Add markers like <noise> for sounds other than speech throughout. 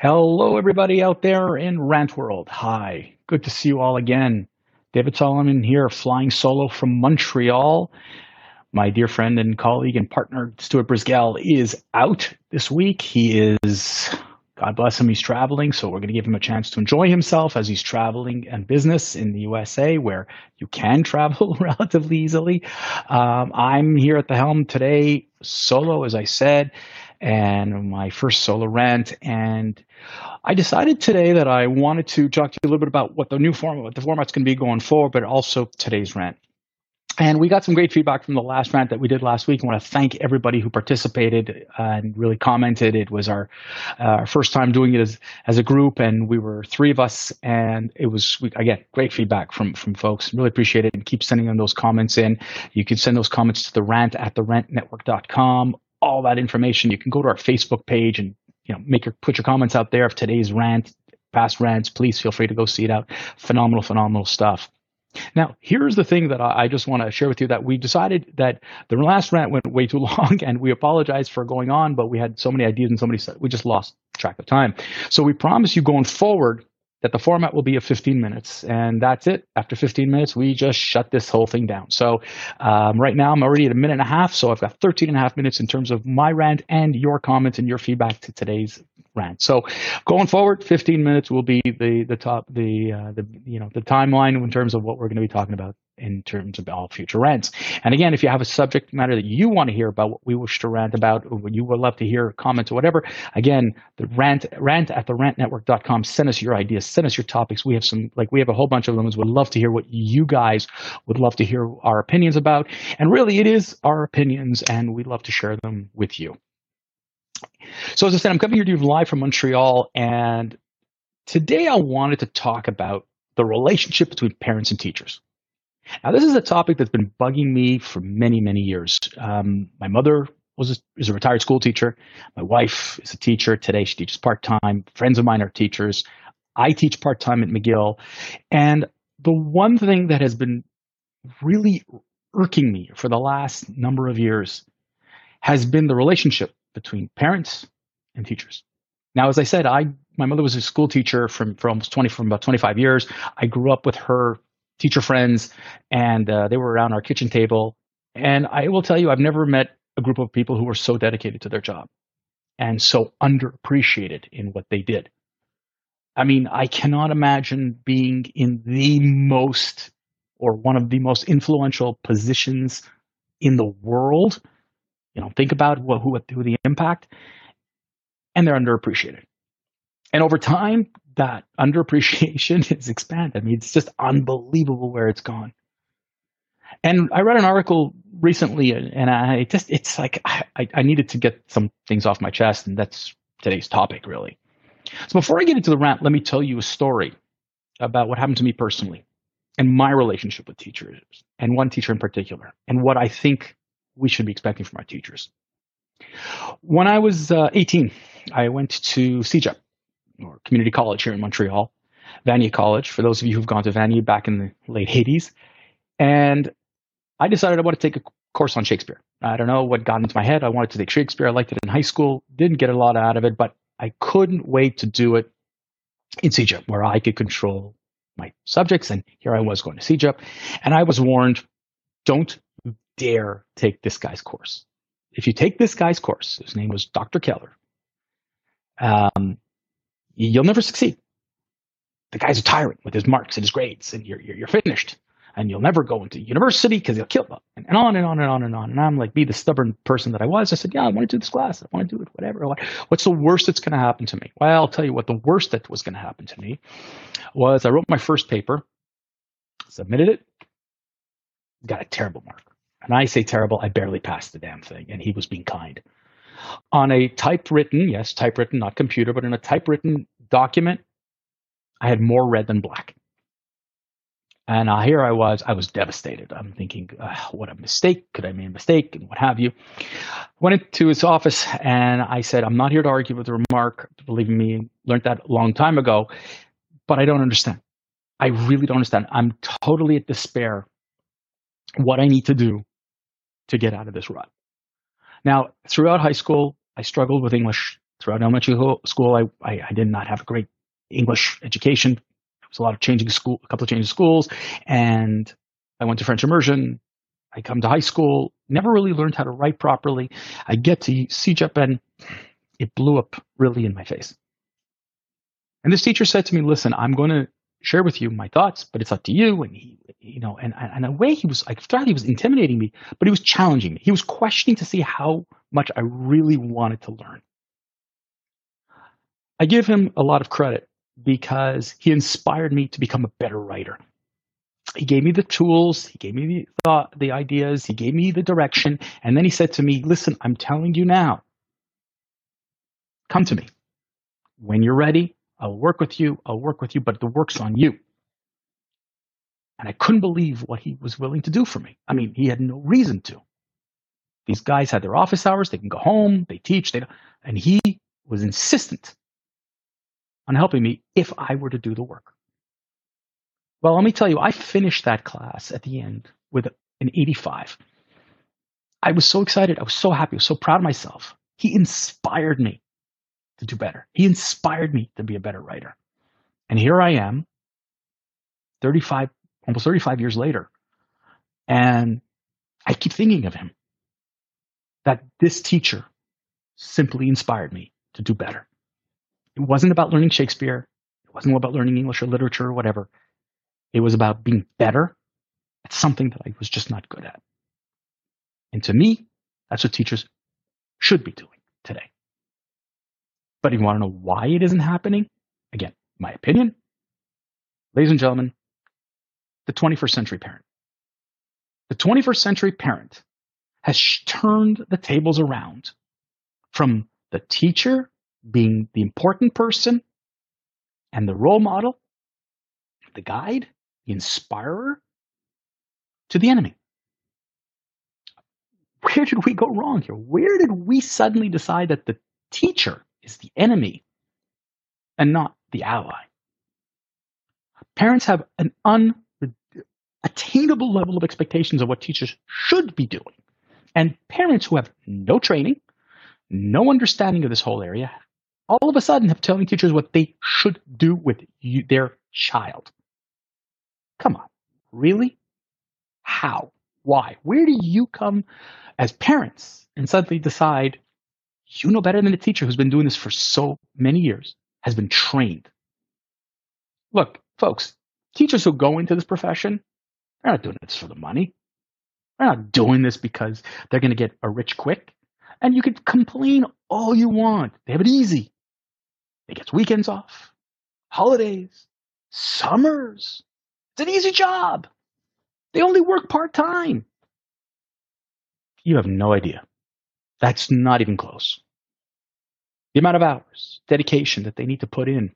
Hello, everybody out there in Rant World. Hi, good to see you all again. David Solomon here, flying solo from Montreal. My dear friend and colleague and partner, Stuart Brisgel, is out this week. He is, God bless him, he's traveling, so we're going to give him a chance to enjoy himself as he's traveling and business in the USA, where you can travel <laughs> relatively easily. Um, I'm here at the helm today, solo, as I said and my first solo rant. And I decided today that I wanted to talk to you a little bit about what the new format, what the format's going to be going forward, but also today's rant. And we got some great feedback from the last rant that we did last week. I want to thank everybody who participated and really commented. It was our uh, first time doing it as, as a group, and we were three of us, and it was we, again great feedback from from folks. Really appreciate it, and keep sending them those comments in. You can send those comments to the rant at the rantnetwork.com all that information. You can go to our Facebook page and you know make your put your comments out there of today's rant, past rants. Please feel free to go see it out. Phenomenal, phenomenal stuff. Now, here's the thing that I just want to share with you that we decided that the last rant went way too <laughs> long, and we apologize for going on, but we had so many ideas and so many we just lost track of time. So we promise you going forward that the format will be of 15 minutes. And that's it. After 15 minutes we just shut this whole thing down. So um, right now i'm already at a minute and a half. So i've got 13 and a half minutes in terms of my rant and your comments and your feedback to today's rant. So going forward 15 minutes will be the the top the uh, the you know the timeline in terms of what we're going to be talking about in terms of all future rants. And again, if you have a subject matter that you want to hear about, what we wish to rant about, or what you would love to hear, comments or whatever, again, the rant rant at the rantnetwork.com. Send us your ideas, send us your topics. We have some like we have a whole bunch of them. We'd love to hear what you guys would love to hear our opinions about. And really it is our opinions and we'd love to share them with you. So as I said, I'm coming here to you live from Montreal and today I wanted to talk about the relationship between parents and teachers. Now, this is a topic that's been bugging me for many, many years. Um, my mother was a, is a retired school teacher. My wife is a teacher. Today, she teaches part time. Friends of mine are teachers. I teach part time at McGill. And the one thing that has been really irking me for the last number of years has been the relationship between parents and teachers. Now, as I said, I my mother was a school teacher from for almost twenty from about twenty five years. I grew up with her teacher friends, and uh, they were around our kitchen table. And I will tell you, I've never met a group of people who were so dedicated to their job and so underappreciated in what they did. I mean, I cannot imagine being in the most or one of the most influential positions in the world. You know, think about what, who, who the impact, and they're underappreciated. And over time, that underappreciation <laughs> has expanded. I mean, it's just unbelievable where it's gone. And I read an article recently, and I just, it's like I, I needed to get some things off my chest, and that's today's topic, really. So before I get into the rant, let me tell you a story about what happened to me personally and my relationship with teachers, and one teacher in particular, and what I think we should be expecting from our teachers. When I was uh, 18, I went to CEGEP, or community college here in Montreal, Vanier College, for those of you who've gone to Vanier back in the late 80s. And I decided I wanted to take a course on Shakespeare. I don't know what got into my head. I wanted to take Shakespeare. I liked it in high school, didn't get a lot out of it, but I couldn't wait to do it in CEGEP, where I could control my subjects. And here I was going to CEGEP. And I was warned don't dare take this guy's course. If you take this guy's course, his name was Dr. Keller, um, you'll never succeed. The guy's a tyrant with his marks and his grades, and you're, you're, you're finished. And you'll never go into university because he'll kill you. And, and on and on and on and on. And I'm like, be the stubborn person that I was. I said, yeah, I want to do this class. I want to do it, whatever. What's the worst that's going to happen to me? Well, I'll tell you what the worst that was going to happen to me was I wrote my first paper, submitted it, got a terrible mark. And I say terrible, I barely passed the damn thing. And he was being kind on a typewritten, yes, typewritten, not computer, but in a typewritten document, I had more red than black. And uh, here I was, I was devastated. I'm thinking, uh, what a mistake. Could I make a mistake and what have you? Went into his office and I said, I'm not here to argue with the remark. Believe me, learned that a long time ago, but I don't understand. I really don't understand. I'm totally at despair what I need to do to get out of this rut. Now, throughout high school, I struggled with English throughout elementary school, I, I, I did not have a great English education. There was a lot of changing school, a couple of changes schools, and I went to French immersion. I come to high school, never really learned how to write properly. I get to CEGEP and it blew up really in my face. And this teacher said to me, listen, I'm going to share with you my thoughts, but it's up to you. And he, you know, and, and a way he was, I thought he was intimidating me, but he was challenging me. He was questioning to see how much I really wanted to learn. I give him a lot of credit because he inspired me to become a better writer. He gave me the tools, he gave me the thought, the ideas, he gave me the direction, and then he said to me, "Listen, I'm telling you now. Come to me. When you're ready, I'll work with you, I'll work with you, but the work's on you." And I couldn't believe what he was willing to do for me. I mean, he had no reason to. These guys had their office hours, they can go home, they teach, they and he was insistent on helping me if I were to do the work. Well, let me tell you, I finished that class at the end with an 85. I was so excited. I was so happy. I was so proud of myself. He inspired me to do better. He inspired me to be a better writer. And here I am, 35, almost 35 years later. And I keep thinking of him. That this teacher simply inspired me to do better. It wasn't about learning Shakespeare. It wasn't about learning English or literature or whatever. It was about being better at something that I was just not good at. And to me, that's what teachers should be doing today. But if you want to know why it isn't happening, again, my opinion, ladies and gentlemen, the 21st century parent. The 21st century parent has turned the tables around from the teacher being the important person and the role model, the guide, the inspirer, to the enemy. Where did we go wrong here? Where did we suddenly decide that the teacher is the enemy and not the ally? Parents have an unattainable level of expectations of what teachers should be doing. And parents who have no training, no understanding of this whole area, all of a sudden have telling teachers what they should do with you, their child. Come on, really? How? Why? Where do you come as parents and suddenly decide you know better than the teacher who's been doing this for so many years, has been trained? Look, folks, teachers who go into this profession, they're not doing this for the money. They're not doing this because they're going to get a rich quick. And you can complain all you want. They have it easy. They get weekends off, holidays, summers. It's an easy job. They only work part time. You have no idea. That's not even close. The amount of hours, dedication that they need to put in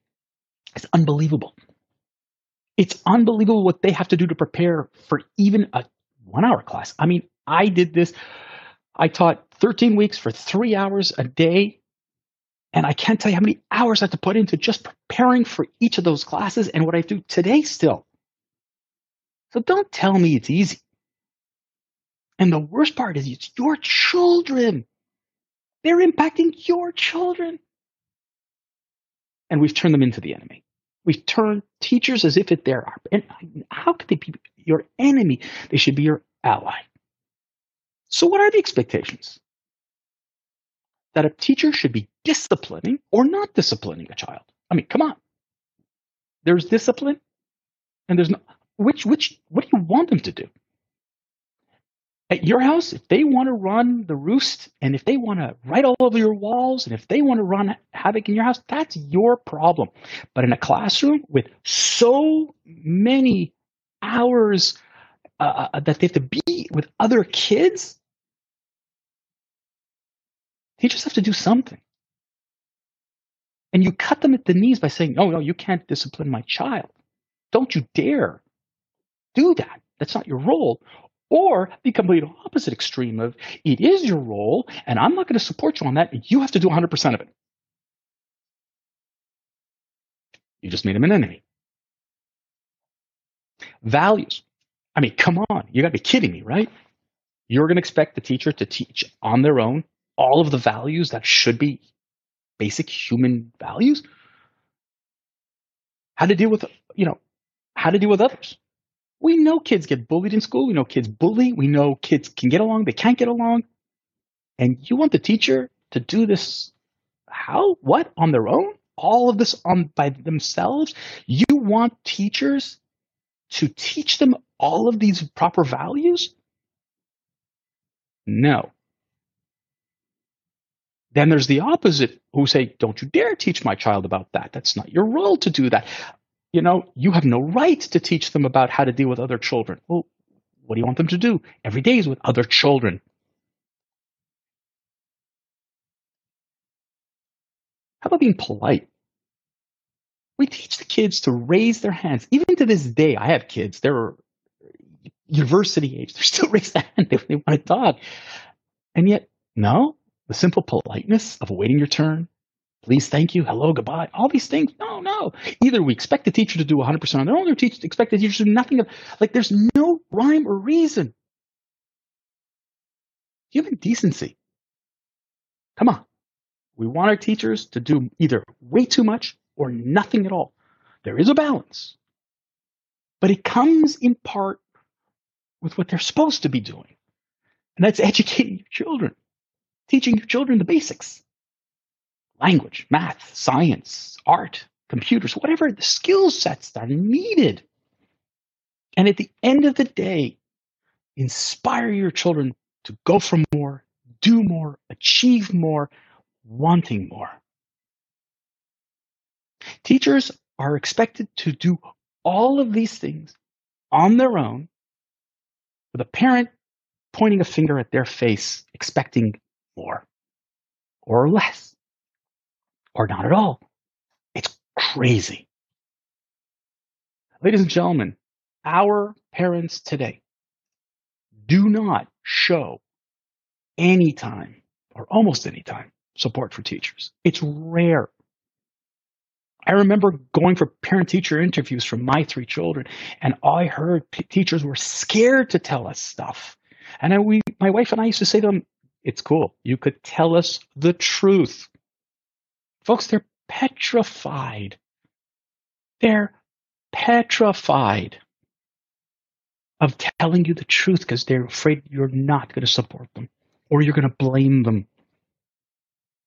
is unbelievable. It's unbelievable what they have to do to prepare for even a one hour class. I mean, I did this. I taught 13 weeks for three hours a day and I can't tell you how many hours I have to put into just preparing for each of those classes and what I do today still. So don't tell me it's easy. And the worst part is it's your children. They're impacting your children. And we've turned them into the enemy. We've turned teachers as if it they're and how could they be your enemy? They should be your ally. So what are the expectations? that a teacher should be disciplining or not disciplining a child. I mean, come on. There's discipline and there's no which which what do you want them to do? At your house, if they want to run the roost and if they want to write all over your walls and if they want to run havoc in your house, that's your problem. But in a classroom with so many hours uh, uh that they have to be with other kids, Teachers have to do something. And you cut them at the knees by saying, no, no, you can't discipline my child. Don't you dare do that. That's not your role. Or the complete opposite extreme of it is your role, and I'm not going to support you on that, you have to do 100% of it. You just made him an enemy. Values. I mean, come on. You got to be kidding me, right? You're going to expect the teacher to teach on their own all of the values that should be basic human values? How to deal with, you know, how to deal with others. We know kids get bullied in school. We know kids bully. We know kids can get along. They can't get along. And you want the teacher to do this how? What? On their own? All of this on by themselves? You want teachers to teach them all of these proper values? No. Then there's the opposite who say, don't you dare teach my child about that. That's not your role to do that. You know, you have no right to teach them about how to deal with other children. Well, what do you want them to do? Every day is with other children. How about being polite? We teach the kids to raise their hands. Even to this day, I have kids. They're university age. They're still <laughs> raise their hand if they want to talk. And yet, no, the simple politeness of waiting your turn, please, thank you, hello, goodbye, all these things. No, no. Either we expect the teacher to do 100% on their own, or teach, expect the teacher to do nothing. Of, like, there's no rhyme or reason. Human decency. Come on. We want our teachers to do either way too much or nothing at all. There is a balance, but it comes in part with what they're supposed to be doing, and that's educating your children, teaching your children the basics language, math, science, art, computers, whatever the skill sets that are needed. And at the end of the day, inspire your children to go for more, do more, achieve more, wanting more. Teachers are expected to do all of these things on their own with a parent pointing a finger at their face, expecting more or less or not at all. It's crazy. Ladies and gentlemen, our parents today do not show any time or almost any time support for teachers. It's rare. I remember going for parent teacher interviews for my three children, and I heard p- teachers were scared to tell us stuff. And we, my wife and I used to say to them, It's cool. You could tell us the truth. Folks, they're petrified. They're petrified of telling you the truth because they're afraid you're not going to support them or you're going to blame them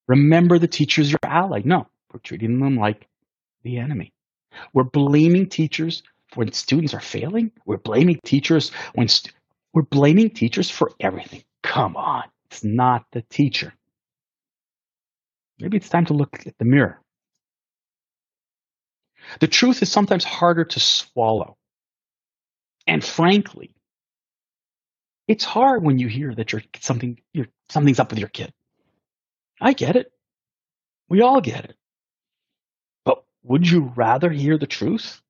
Remember the teacher's your ally. No, we're treating them like the enemy. We're blaming teachers when students are failing. We're blaming teachers when we're blaming teachers for everything. Come on, it's not the teacher. Maybe it's time to look at the mirror. The truth is sometimes harder to swallow. And frankly, it's hard when you hear that you're something you're something's up with your kid. I get it. We all get it. But would you rather hear the truth?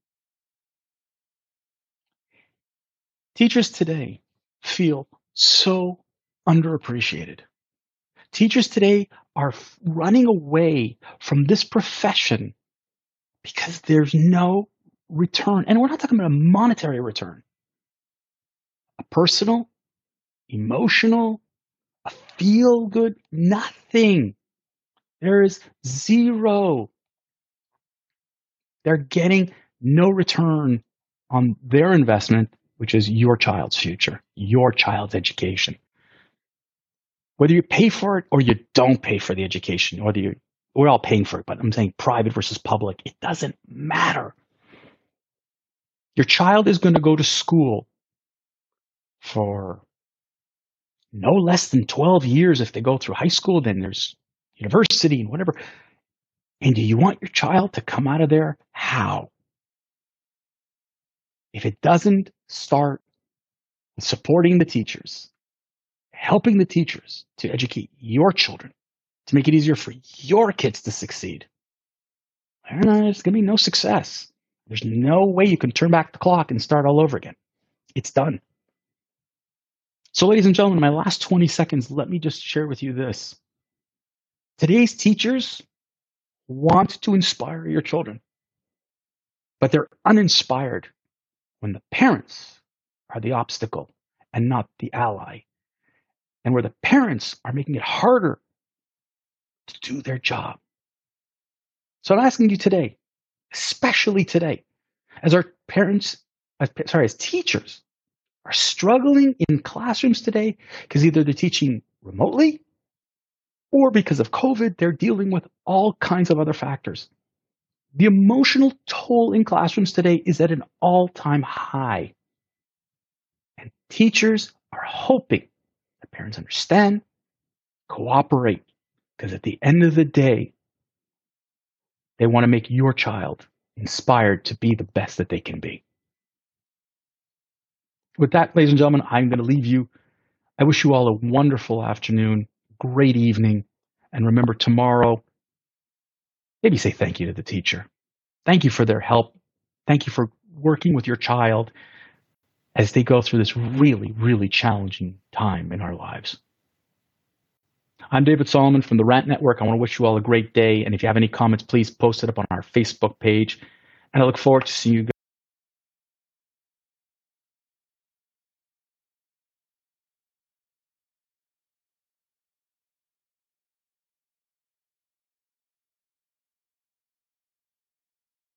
Teachers today feel so underappreciated. Teachers today are running away from this profession because there's no return. And we're not talking about a monetary return, a personal, emotional, a feel good, nothing. There is zero. They're getting no return on their investment, which is your child's future, your child's education. Whether you pay for it or you don't pay for the education, whether you, we're all paying for it, but I'm saying private versus public, it doesn't matter. Your child is going to go to school for no less than 12 years if they go through high school, then there's university and whatever. And do you want your child to come out of there? How? If it doesn't start supporting the teachers, helping the teachers to educate your children, to make it easier for your kids to succeed, there's going to be no success. There's no way you can turn back the clock and start all over again. It's done. So, ladies and gentlemen, my last 20 seconds, let me just share with you this. Today's teachers want to inspire your children, but they're uninspired when the parents are the obstacle and not the ally, and where the parents are making it harder to do their job. So I'm asking you today, especially today, as our parents, as, sorry, as teachers are struggling in classrooms today because either they're teaching remotely or because of COVID, they're dealing with all kinds of other factors. The emotional toll in classrooms today is at an all time high. And teachers are hoping parents understand, cooperate, because at the end of the day, they want to make your child inspired to be the best that they can be. With that, ladies and gentlemen, I'm going to leave you. I wish you all a wonderful afternoon, great evening, and remember tomorrow, maybe say thank you to the teacher. Thank you for their help. Thank you for working with your child as they go through this really, really challenging time in our lives. I'm David Solomon from the Rant Network. I want to wish you all a great day. And if you have any comments, please post it up on our Facebook page. And I look forward to seeing you